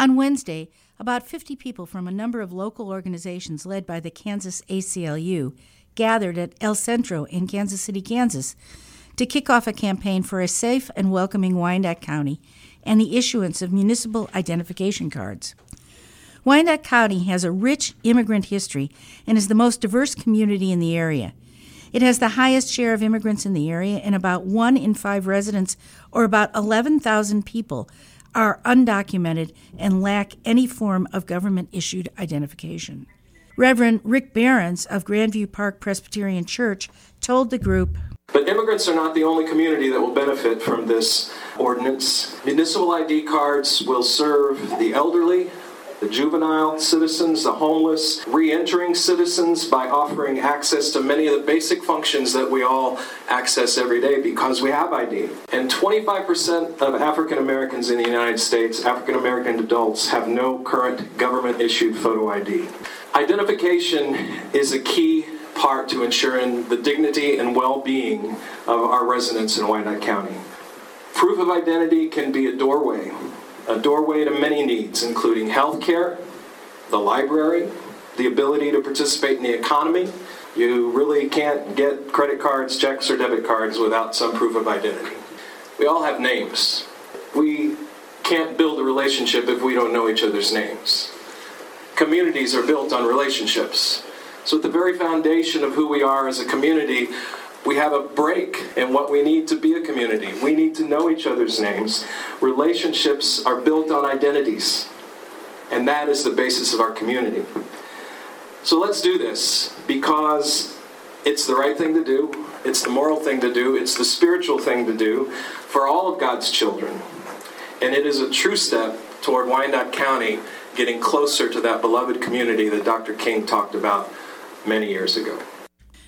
On Wednesday, about 50 people from a number of local organizations led by the Kansas ACLU gathered at El Centro in Kansas City, Kansas, to kick off a campaign for a safe and welcoming Wyandotte County and the issuance of municipal identification cards. Wyandotte County has a rich immigrant history and is the most diverse community in the area. It has the highest share of immigrants in the area, and about one in five residents, or about 11,000 people, are undocumented and lack any form of government issued identification. Reverend Rick Behrens of Grandview Park Presbyterian Church told the group but immigrants are not the only community that will benefit from this ordinance. Municipal ID cards will serve the elderly, the juvenile citizens, the homeless, re entering citizens by offering access to many of the basic functions that we all access every day because we have ID. And 25% of African Americans in the United States, African American adults, have no current government issued photo ID. Identification is a key part to ensuring the dignity and well being of our residents in Wyandotte County. Proof of identity can be a doorway a doorway to many needs, including health care, the library, the ability to participate in the economy. You really can't get credit cards, checks, or debit cards without some proof of identity. We all have names. We can't build a relationship if we don't know each other's names. Communities are built on relationships. So, at the very foundation of who we are as a community, we have a break in what we need to be a community. We need to know each other's names. Relationships are built on identities, and that is the basis of our community. So let's do this because it's the right thing to do, it's the moral thing to do, it's the spiritual thing to do for all of God's children. And it is a true step toward Wyandotte County getting closer to that beloved community that Dr. King talked about many years ago.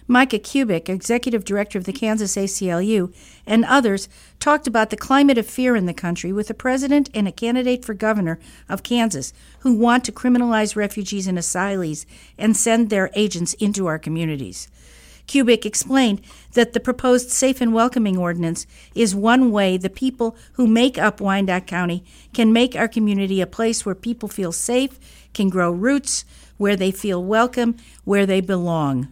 Micah Kubic, executive director of the Kansas ACLU, and others talked about the climate of fear in the country with a president and a candidate for governor of Kansas who want to criminalize refugees and asylees and send their agents into our communities. Kubic explained that the proposed safe and welcoming ordinance is one way the people who make up Wyandotte County can make our community a place where people feel safe, can grow roots, where they feel welcome, where they belong.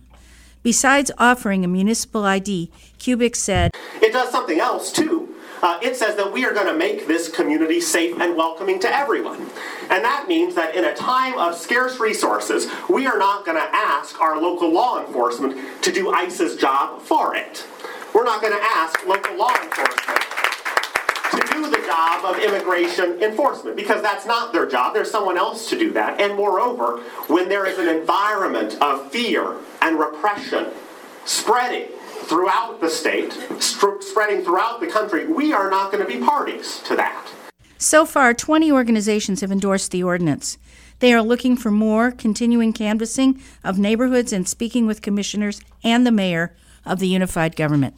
Besides offering a municipal ID, Kubic said, It does something else too. Uh, it says that we are going to make this community safe and welcoming to everyone. And that means that in a time of scarce resources, we are not going to ask our local law enforcement to do ICE's job for it. We're not going to ask local law enforcement to do the job of immigration enforcement because that's not their job. There's someone else to do that. And moreover, when there is an environment of fear and repression spreading throughout the state, spreading throughout the country, we are not going to be parties to that. So far, 20 organizations have endorsed the ordinance. They are looking for more continuing canvassing of neighborhoods and speaking with commissioners and the mayor of the unified government.